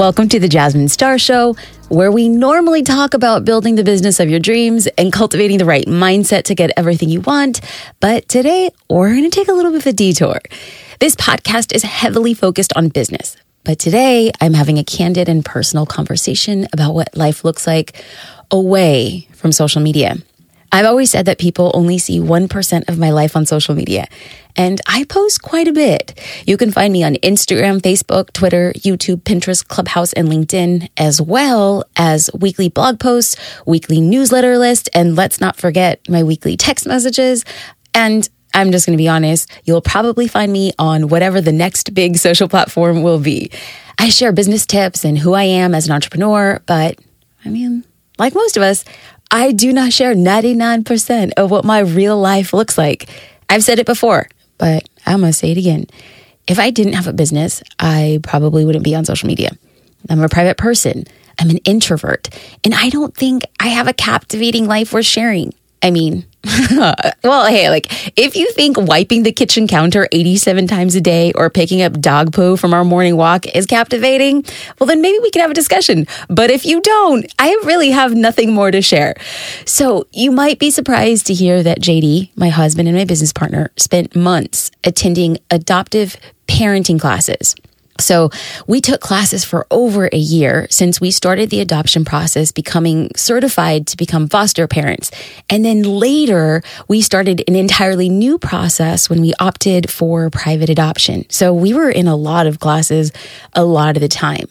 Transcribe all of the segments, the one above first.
Welcome to the Jasmine Star Show, where we normally talk about building the business of your dreams and cultivating the right mindset to get everything you want. But today, we're going to take a little bit of a detour. This podcast is heavily focused on business. But today, I'm having a candid and personal conversation about what life looks like away from social media. I've always said that people only see 1% of my life on social media, and I post quite a bit. You can find me on Instagram, Facebook, Twitter, YouTube, Pinterest, Clubhouse, and LinkedIn, as well as weekly blog posts, weekly newsletter list, and let's not forget my weekly text messages. And I'm just going to be honest, you'll probably find me on whatever the next big social platform will be. I share business tips and who I am as an entrepreneur, but I mean, like most of us, I do not share 99% of what my real life looks like. I've said it before, but I'm going to say it again. If I didn't have a business, I probably wouldn't be on social media. I'm a private person. I'm an introvert. And I don't think I have a captivating life worth sharing. I mean, well, hey, like if you think wiping the kitchen counter 87 times a day or picking up dog poo from our morning walk is captivating, well, then maybe we can have a discussion. But if you don't, I really have nothing more to share. So you might be surprised to hear that JD, my husband and my business partner, spent months attending adoptive parenting classes. So we took classes for over a year since we started the adoption process, becoming certified to become foster parents. And then later we started an entirely new process when we opted for private adoption. So we were in a lot of classes a lot of the time.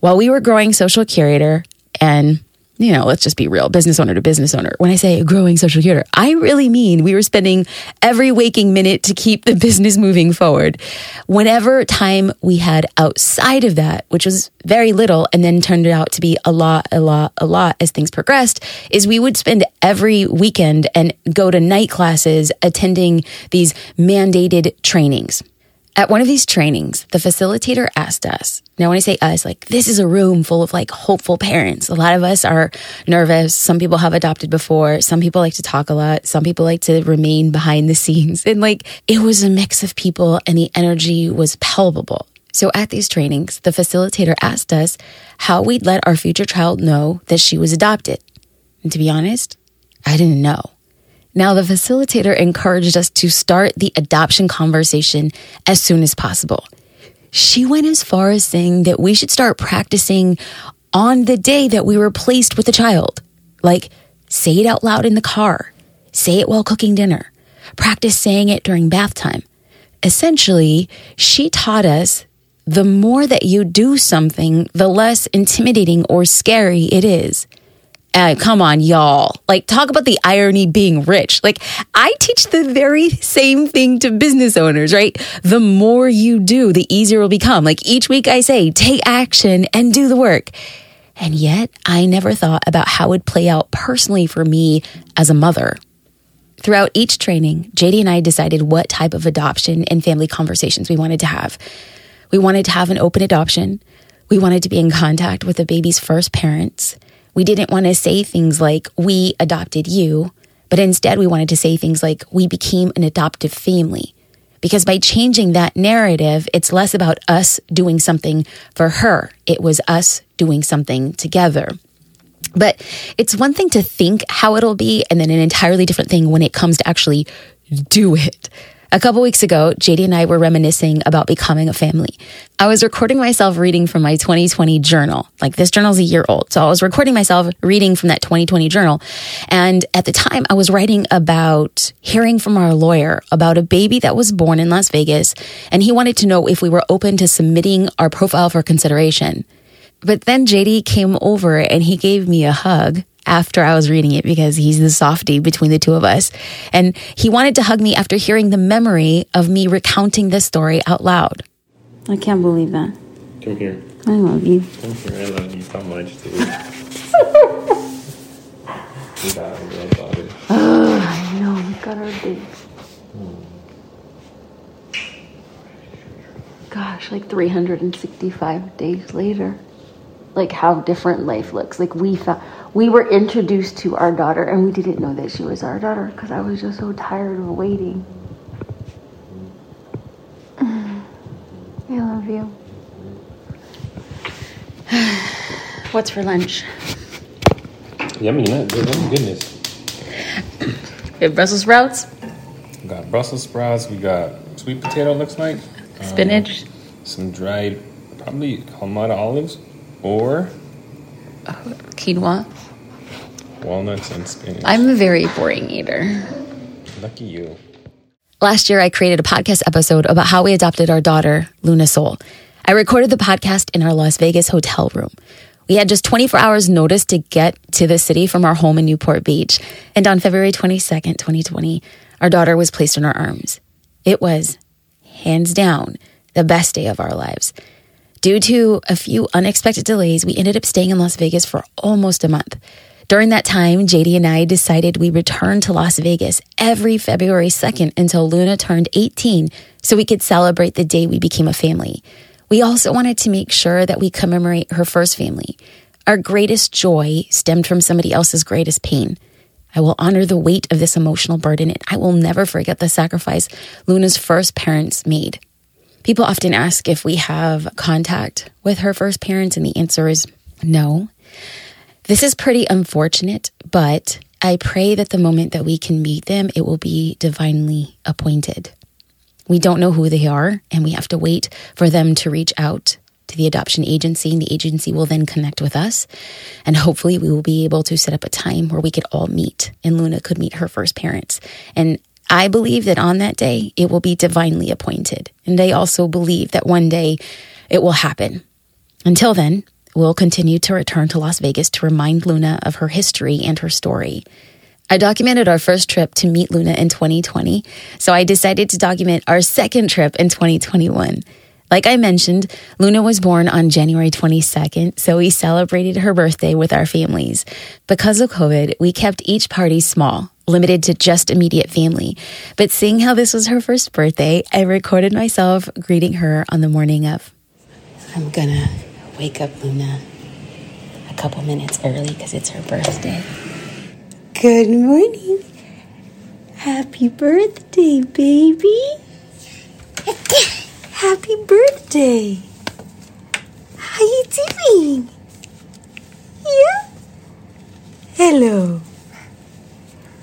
While we were growing social curator and you know, let's just be real, business owner to business owner. When I say growing social curator, I really mean we were spending every waking minute to keep the business moving forward. Whenever time we had outside of that, which was very little and then turned out to be a lot, a lot, a lot as things progressed, is we would spend every weekend and go to night classes attending these mandated trainings. At one of these trainings, the facilitator asked us, now when I say us, like this is a room full of like hopeful parents. A lot of us are nervous. Some people have adopted before. Some people like to talk a lot. Some people like to remain behind the scenes. And like it was a mix of people and the energy was palpable. So at these trainings, the facilitator asked us how we'd let our future child know that she was adopted. And to be honest, I didn't know. Now, the facilitator encouraged us to start the adoption conversation as soon as possible. She went as far as saying that we should start practicing on the day that we were placed with the child. Like, say it out loud in the car, say it while cooking dinner, practice saying it during bath time. Essentially, she taught us the more that you do something, the less intimidating or scary it is. Uh, come on, y'all. Like, talk about the irony being rich. Like, I teach the very same thing to business owners, right? The more you do, the easier it will become. Like, each week I say, take action and do the work. And yet, I never thought about how it would play out personally for me as a mother. Throughout each training, JD and I decided what type of adoption and family conversations we wanted to have. We wanted to have an open adoption. We wanted to be in contact with the baby's first parents. We didn't want to say things like, we adopted you, but instead we wanted to say things like, we became an adoptive family. Because by changing that narrative, it's less about us doing something for her. It was us doing something together. But it's one thing to think how it'll be, and then an entirely different thing when it comes to actually do it. A couple weeks ago, JD and I were reminiscing about becoming a family. I was recording myself reading from my 2020 journal. Like this journal's a year old. So I was recording myself reading from that 2020 journal. And at the time, I was writing about hearing from our lawyer about a baby that was born in Las Vegas. And he wanted to know if we were open to submitting our profile for consideration. But then JD came over and he gave me a hug after I was reading it because he's the softy between the two of us. And he wanted to hug me after hearing the memory of me recounting this story out loud. I can't believe that. Come here. I love you. Come here. I love you so much, dude. we got our real daughter. Oh, I know. We got our big. Gosh, like 365 days later. Like how different life looks. Like we thought we were introduced to our daughter and we didn't know that she was our daughter because I was just so tired of waiting. I love you. What's for lunch? Yummy nut. Oh goodness. We have Brussels sprouts, We got Brussels sprouts. We got sweet potato. Looks like spinach, um, some dried, probably Kalamata olives, or quinoa. Walnuts and spinach. I'm a very boring eater. Lucky you. Last year, I created a podcast episode about how we adopted our daughter, Luna Sol. I recorded the podcast in our Las Vegas hotel room. We had just 24 hours notice to get to the city from our home in Newport Beach. And on February 22nd, 2020, our daughter was placed in our arms. It was, hands down, the best day of our lives. Due to a few unexpected delays, we ended up staying in Las Vegas for almost a month. During that time, JD and I decided we returned to Las Vegas every February 2nd until Luna turned 18 so we could celebrate the day we became a family. We also wanted to make sure that we commemorate her first family. Our greatest joy stemmed from somebody else's greatest pain. I will honor the weight of this emotional burden and I will never forget the sacrifice Luna's first parents made. People often ask if we have contact with her first parents, and the answer is no. This is pretty unfortunate, but I pray that the moment that we can meet them, it will be divinely appointed. We don't know who they are, and we have to wait for them to reach out to the adoption agency, and the agency will then connect with us. And hopefully, we will be able to set up a time where we could all meet, and Luna could meet her first parents. And I believe that on that day, it will be divinely appointed. And I also believe that one day it will happen. Until then, we'll continue to return to Las Vegas to remind Luna of her history and her story. I documented our first trip to meet Luna in 2020, so I decided to document our second trip in 2021. Like I mentioned, Luna was born on January 22nd, so we celebrated her birthday with our families. Because of COVID, we kept each party small, limited to just immediate family. But seeing how this was her first birthday, I recorded myself greeting her on the morning of. I'm gonna wake up Luna a couple minutes early because it's her birthday. Good morning. Happy birthday, baby. Happy birthday. How you doing? Yeah? Hello.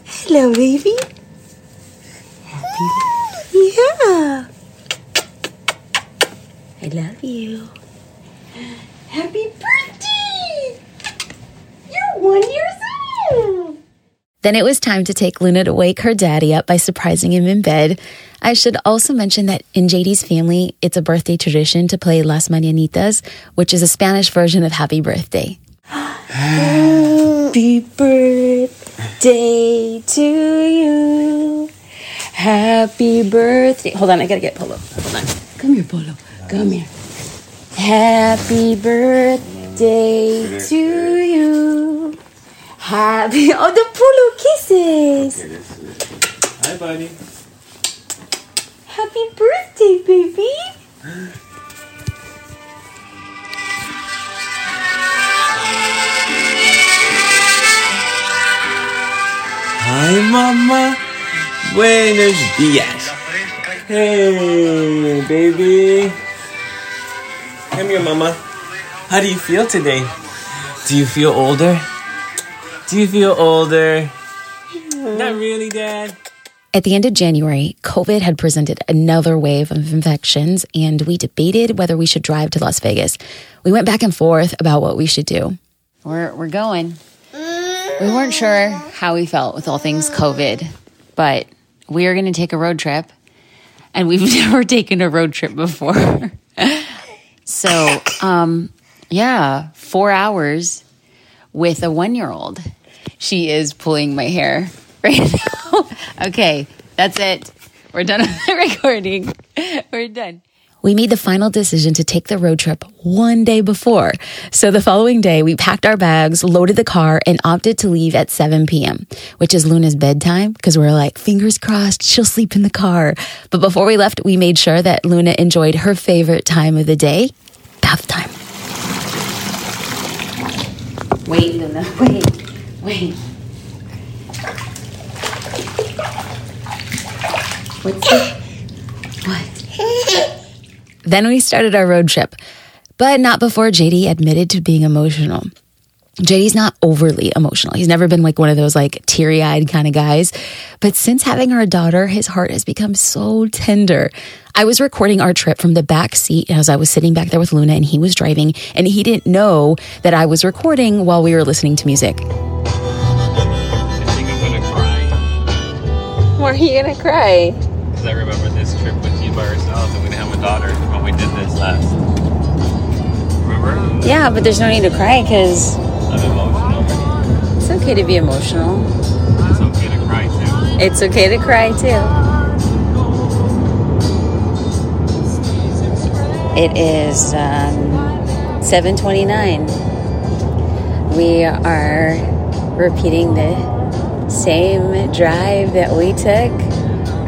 Hello, baby. Happy. Yeah. I love you. Happy birthday! You're one years old. Then it was time to take Luna to wake her daddy up by surprising him in bed. I should also mention that in JD's family, it's a birthday tradition to play Las Mañanitas, which is a Spanish version of Happy Birthday. Happy birthday to you. Happy birthday. Hold on, I gotta get Polo. Hold on. Come here, Polo. Come here. Happy birthday to you. Happy. Oh, the Polo kisses. Hi, buddy. Happy birthday, baby. Hi, mamá. Buenos días. Hey, baby. Come here, mama. How do you feel today? Do you feel older? Do you feel older? Not really, Dad. At the end of January, COVID had presented another wave of infections, and we debated whether we should drive to Las Vegas. We went back and forth about what we should do. We're, we're going. We weren't sure how we felt with all things COVID, but we are going to take a road trip, and we've never taken a road trip before. so, um, yeah, four hours with a one year old. She is pulling my hair right now. okay, that's it. We're done with the recording. We're done. We made the final decision to take the road trip one day before. So the following day, we packed our bags, loaded the car, and opted to leave at 7 p.m., which is Luna's bedtime because we are like, fingers crossed, she'll sleep in the car. But before we left, we made sure that Luna enjoyed her favorite time of the day bath time. Wait, Luna, wait, wait. What's it? What? Then we started our road trip. but not before JD admitted to being emotional. JD's not overly emotional. He's never been like one of those like teary eyed kind of guys. But since having our daughter, his heart has become so tender. I was recording our trip from the back seat as I was sitting back there with Luna and he was driving and he didn't know that I was recording while we were listening to music. I think gonna cry Why are you gonna cry? because I remember this trip with you by yourself and we didn't have a daughter when we did this last. Remember? Yeah, but there's no need to cry because I'm emotional. it's okay to be emotional. It's okay to cry too. It's okay to cry too. It is um, 7:29. We are repeating the same drive that we took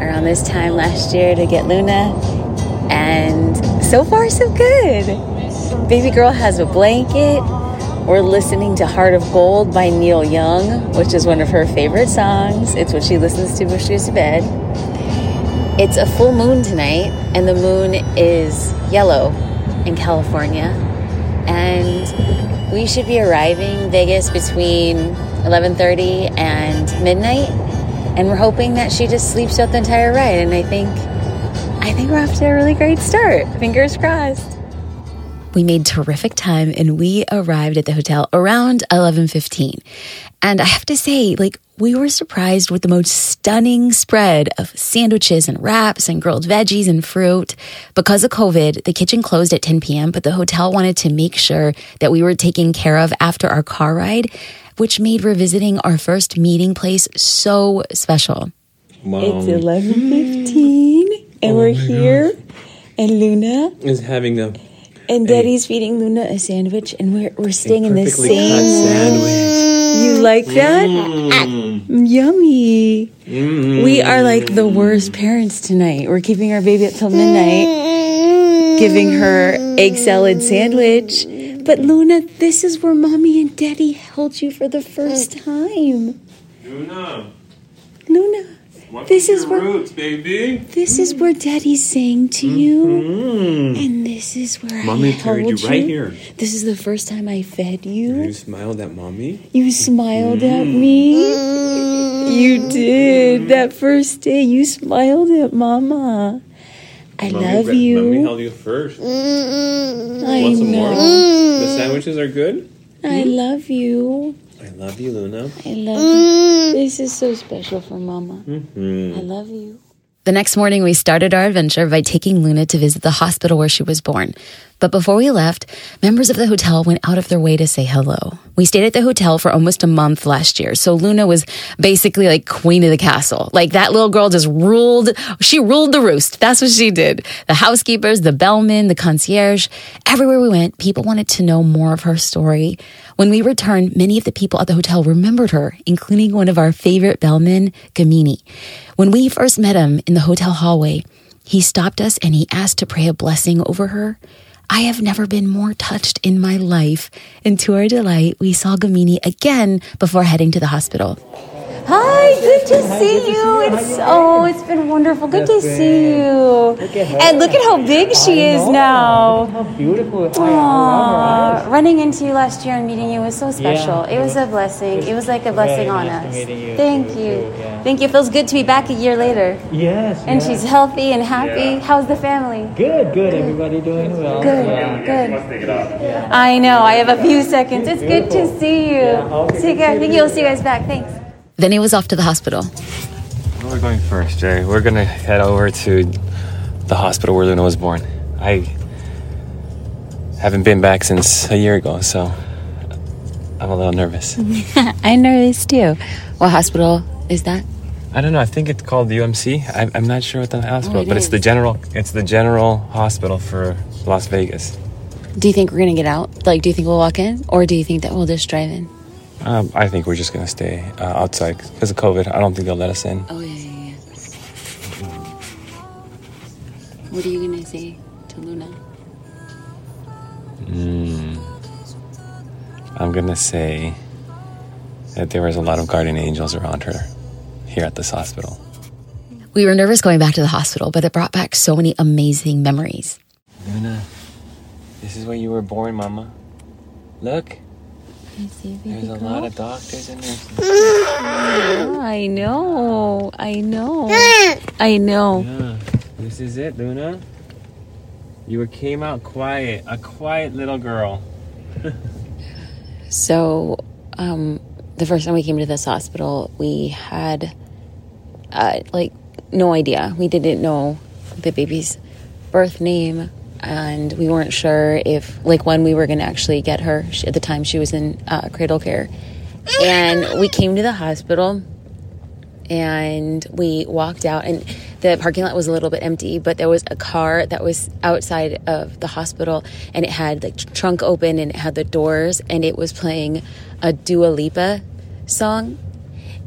around this time last year to get Luna, and so far so good. Baby girl has a blanket. We're listening to Heart of Gold by Neil Young, which is one of her favorite songs. It's what she listens to before she goes to bed. It's a full moon tonight, and the moon is yellow in California. And we should be arriving Vegas between 11:30 and midnight. And we're hoping that she just sleeps out the entire ride. And I think, I think we're off to a really great start. Fingers crossed. We made terrific time and we arrived at the hotel around 11:15. And I have to say, like we were surprised with the most stunning spread of sandwiches and wraps and grilled veggies and fruit. Because of COVID, the kitchen closed at 10 p.m., but the hotel wanted to make sure that we were taken care of after our car ride, which made revisiting our first meeting place so special. Mom eleven fifteen, and we're here. And Luna is having a and Daddy's feeding Luna a sandwich, and we're we're staying in the perfectly cut same. sandwich. You like that? Mm, Yummy. We are like the worst parents tonight. We're keeping our baby up till midnight, giving her egg salad sandwich. But Luna, this is where mommy and daddy held you for the first time. Luna, Luna, what's This is where- roots, baby? this is mm. where daddy's saying to you. Mm-hmm. And this is where Mommy I carried held you right here. This is the first time I fed you. You smiled at mommy. You smiled at mm-hmm. me. You did. Mm-hmm. That first day, you smiled at Mama. I Mommy, love Mommy you. held you first. I Want some more? know. The sandwiches are good. I love you. I love you, Luna. I love you. This is so special for Mama. Mm-hmm. I love you. The next morning, we started our adventure by taking Luna to visit the hospital where she was born. But before we left, members of the hotel went out of their way to say hello. We stayed at the hotel for almost a month last year, so Luna was basically like queen of the castle. Like that little girl just ruled, she ruled the roost. That's what she did. The housekeepers, the bellman, the concierge, everywhere we went, people wanted to know more of her story. When we returned, many of the people at the hotel remembered her, including one of our favorite bellmen, Gamini. When we first met him in the hotel hallway, he stopped us and he asked to pray a blessing over her. I have never been more touched in my life. And to our delight, we saw Gamini again before heading to the hospital. Hi, good to see you. It's oh, it's been wonderful. Good to see you. And look at how big she is now. How beautiful. Aw, running into you last year and meeting you was so special. It was a blessing. It was like a blessing on us. to meeting you, Thank you. Thank you. It feels good to be back a year later. Yes. And she's healthy and happy. How's the family? good. Good. Everybody doing well. Good, good. I know. I have a few seconds. It's good to see you. Yeah, okay, Take care. good Thank you. I'll see you guys back. Thanks. Then he was off to the hospital. Where are we going first, Jay? We're gonna head over to the hospital where Luna was born. I haven't been back since a year ago, so I'm a little nervous. I'm nervous too. What hospital is that? I don't know. I think it's called the UMC. I, I'm not sure what the hospital, Oh, it but it's the general. It's the general hospital for Las Vegas. Do you think we're gonna get out? Like, do you think we'll walk in, or do you think that we'll just drive in? Um, I think we're just gonna stay uh, outside because of COVID. I don't think they'll let us in. Oh yeah, yeah, yeah. What are you gonna say to Luna? I'm gonna say that there was a lot of guardian angels around her here at this hospital. We were nervous going back to the hospital, but it brought back so many amazing memories. Luna, This is where you were born, Mama. Look, there's a lot of doctors and nurses. I know. I know. I know. Yeah, this is it, Luna. You came out quiet, a quiet little girl. So, um, the first time we came to this hospital, we had uh, like no idea. We didn't know the baby's birth name, and we weren't sure if like when we were going to actually get her. She, at the time, she was in uh, cradle care, and we came to the hospital and we walked out and the parking lot was a little bit empty but there was a car that was outside of the hospital and it had the trunk open and it had the doors and it was playing a Dua Lipa song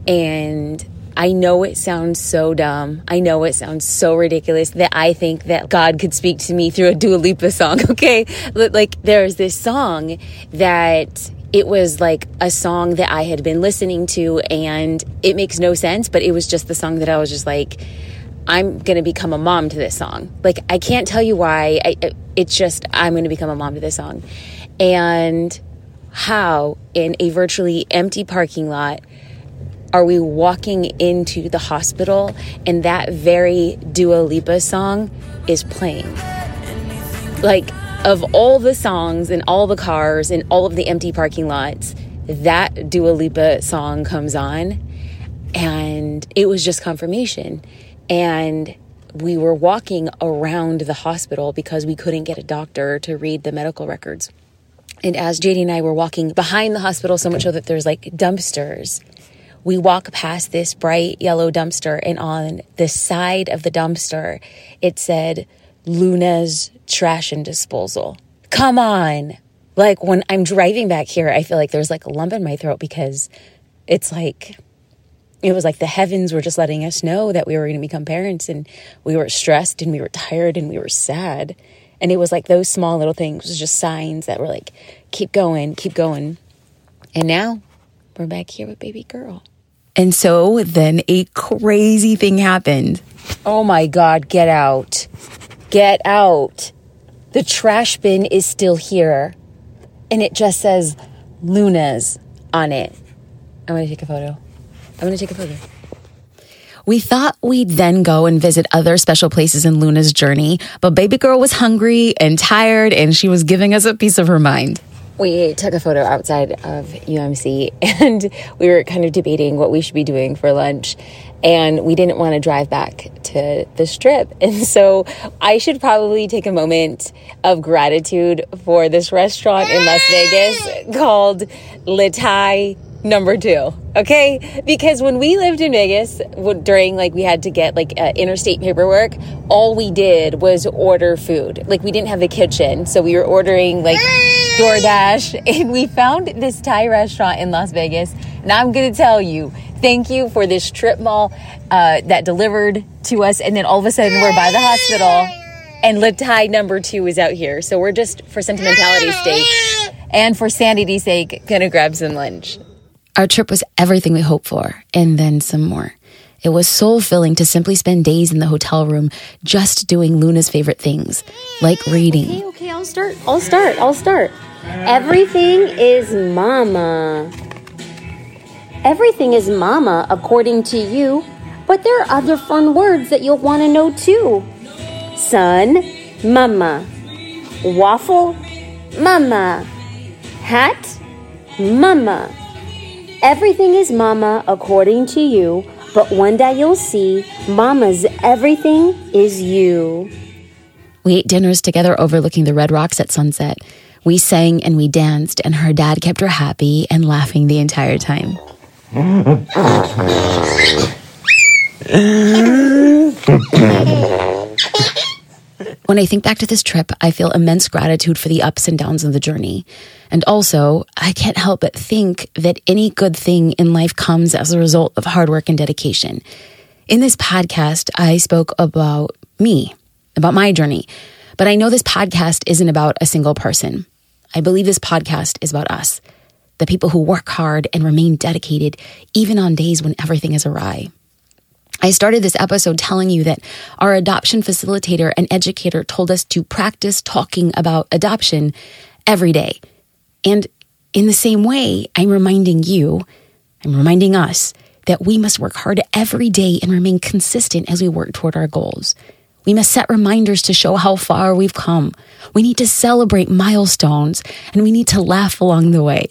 and I know it sounds so dumb. I know it sounds so ridiculous that I think that God could speak to me through a Dua Lipa song, okay? Like there's this song that it was like a song that I had been listening to and it makes no sense, but it was just the song that I was just like, I'm going to become a mom to this song. Like, I can't tell you why. I, it's just, I'm going to become a mom to this song. And how, in a virtually empty parking lot, are we walking into the hospital and that very Dua Lipa song is playing? Like, of all the songs and all the cars and all of the empty parking lots, that Dua Lipa song comes on. And it was just confirmation. And we were walking around the hospital because we couldn't get a doctor to read the medical records. And as JD and I were walking behind the hospital, so much so that there's like dumpsters, we walk past this bright yellow dumpster, and on the side of the dumpster, it said Luna's trash and disposal. Come on. Like when I'm driving back here, I feel like there's like a lump in my throat because it's like, it was like the heavens were just letting us know that we were going to become parents and we were stressed and we were tired and we were sad. And it was like those small little things just signs that were like, keep going, keep going. And now we're back here with baby girl. And so then a crazy thing happened. Oh my God, get out. Get out. The trash bin is still here. And it just says Luna's on it. I'm going to take a photo. I'm going to take a photo. We thought we'd then go and visit other special places in Luna's journey, but baby girl was hungry and tired and she was giving us a piece of her mind. We took a photo outside of UMC and we were kind of debating what we should be doing for lunch. And we didn't want to drive back to the strip. And so I should probably take a moment of gratitude for this restaurant in Las Vegas called Litai number two okay because when we lived in vegas during like we had to get like uh, interstate paperwork all we did was order food like we didn't have a kitchen so we were ordering like DoorDash and we found this Thai restaurant in Las Vegas and I'm gonna tell you thank you for this strip mall uh, that delivered to us and then all of a sudden we're by the hospital and Litai number two is out here so we're just for sentimentality's sake and for sanity's sake gonna grab some lunch our trip was everything we hoped for, and then some more. It was soul filling to simply spend days in the hotel room just doing Luna's favorite things, like reading. Okay, okay, I'll start. I'll start. I'll start. Everything is mama. Everything is mama according to you, but there are other fun words that you'll want to know too. Sun, mama. Waffle, mama. Hat, mama. Everything is mama according to you, but one day you'll see mama's everything is you. We ate dinners together overlooking the red rocks at sunset. We sang and we danced, and her dad kept her happy and laughing the entire time. When I think back to this trip, I feel immense gratitude for the ups and downs of the journey. And also, I can't help but think that any good thing in life comes as a result of hard work and dedication. In this podcast, I spoke about me, about my journey. But I know this podcast isn't about a single person. I believe this podcast is about us, the people who work hard and remain dedicated even on days when everything is awry. I started this episode telling you that our adoption facilitator and educator told us to practice talking about adoption every day. And in the same way, I'm reminding you, I'm reminding us that we must work hard every day and remain consistent as we work toward our goals. We must set reminders to show how far we've come. We need to celebrate milestones and we need to laugh along the way.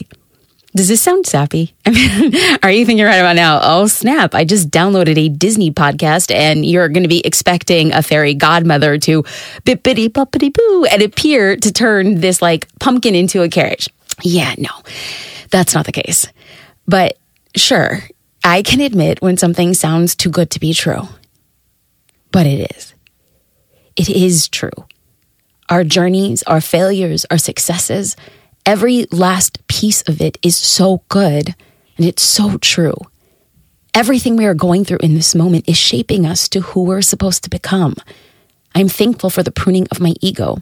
Does this sound sappy? I mean, are you thinking right about now? Oh, snap. I just downloaded a Disney podcast and you're going to be expecting a fairy godmother to bippity boppity boo and appear to turn this like pumpkin into a carriage. Yeah, no, that's not the case. But sure, I can admit when something sounds too good to be true. But it is. It is true. Our journeys, our failures, our successes, every last piece of it is so good and it's so true. Everything we are going through in this moment is shaping us to who we're supposed to become. I'm thankful for the pruning of my ego.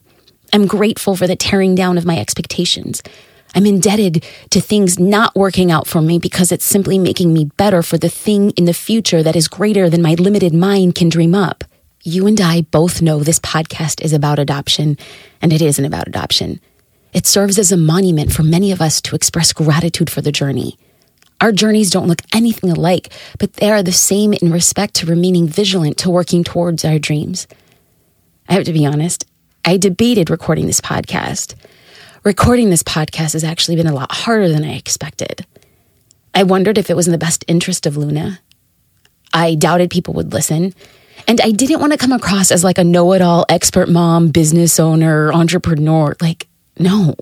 I'm grateful for the tearing down of my expectations. I'm indebted to things not working out for me because it's simply making me better for the thing in the future that is greater than my limited mind can dream up. You and I both know this podcast is about adoption, and it isn't about adoption. It serves as a monument for many of us to express gratitude for the journey. Our journeys don't look anything alike, but they are the same in respect to remaining vigilant to working towards our dreams. I have to be honest, I debated recording this podcast. Recording this podcast has actually been a lot harder than I expected. I wondered if it was in the best interest of Luna. I doubted people would listen. And I didn't want to come across as like a know it all expert mom, business owner, entrepreneur. Like, no.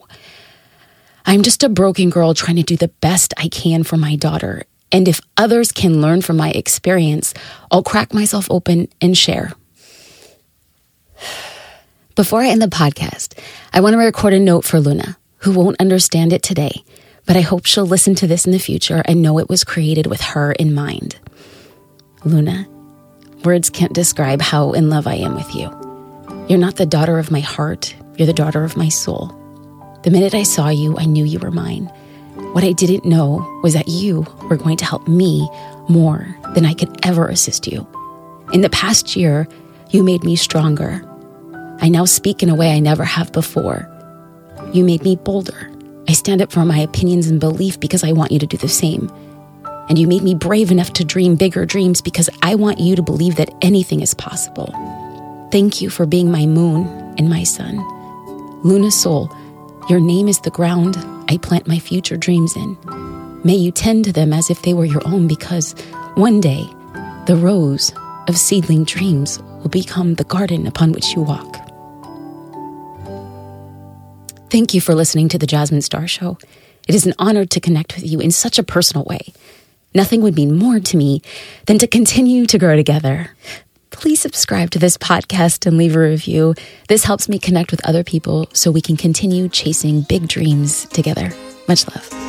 I'm just a broken girl trying to do the best I can for my daughter. And if others can learn from my experience, I'll crack myself open and share. Before I end the podcast, I want to record a note for Luna, who won't understand it today, but I hope she'll listen to this in the future and know it was created with her in mind. Luna, words can't describe how in love I am with you. You're not the daughter of my heart, you're the daughter of my soul. The minute I saw you, I knew you were mine. What I didn't know was that you were going to help me more than I could ever assist you. In the past year, you made me stronger. I now speak in a way I never have before. You made me bolder. I stand up for my opinions and belief because I want you to do the same. And you made me brave enough to dream bigger dreams because I want you to believe that anything is possible. Thank you for being my moon and my sun. Luna Sol, your name is the ground I plant my future dreams in. May you tend to them as if they were your own because one day the rose of seedling dreams will become the garden upon which you walk. Thank you for listening to the Jasmine Star Show. It is an honor to connect with you in such a personal way. Nothing would mean more to me than to continue to grow together. Please subscribe to this podcast and leave a review. This helps me connect with other people so we can continue chasing big dreams together. Much love.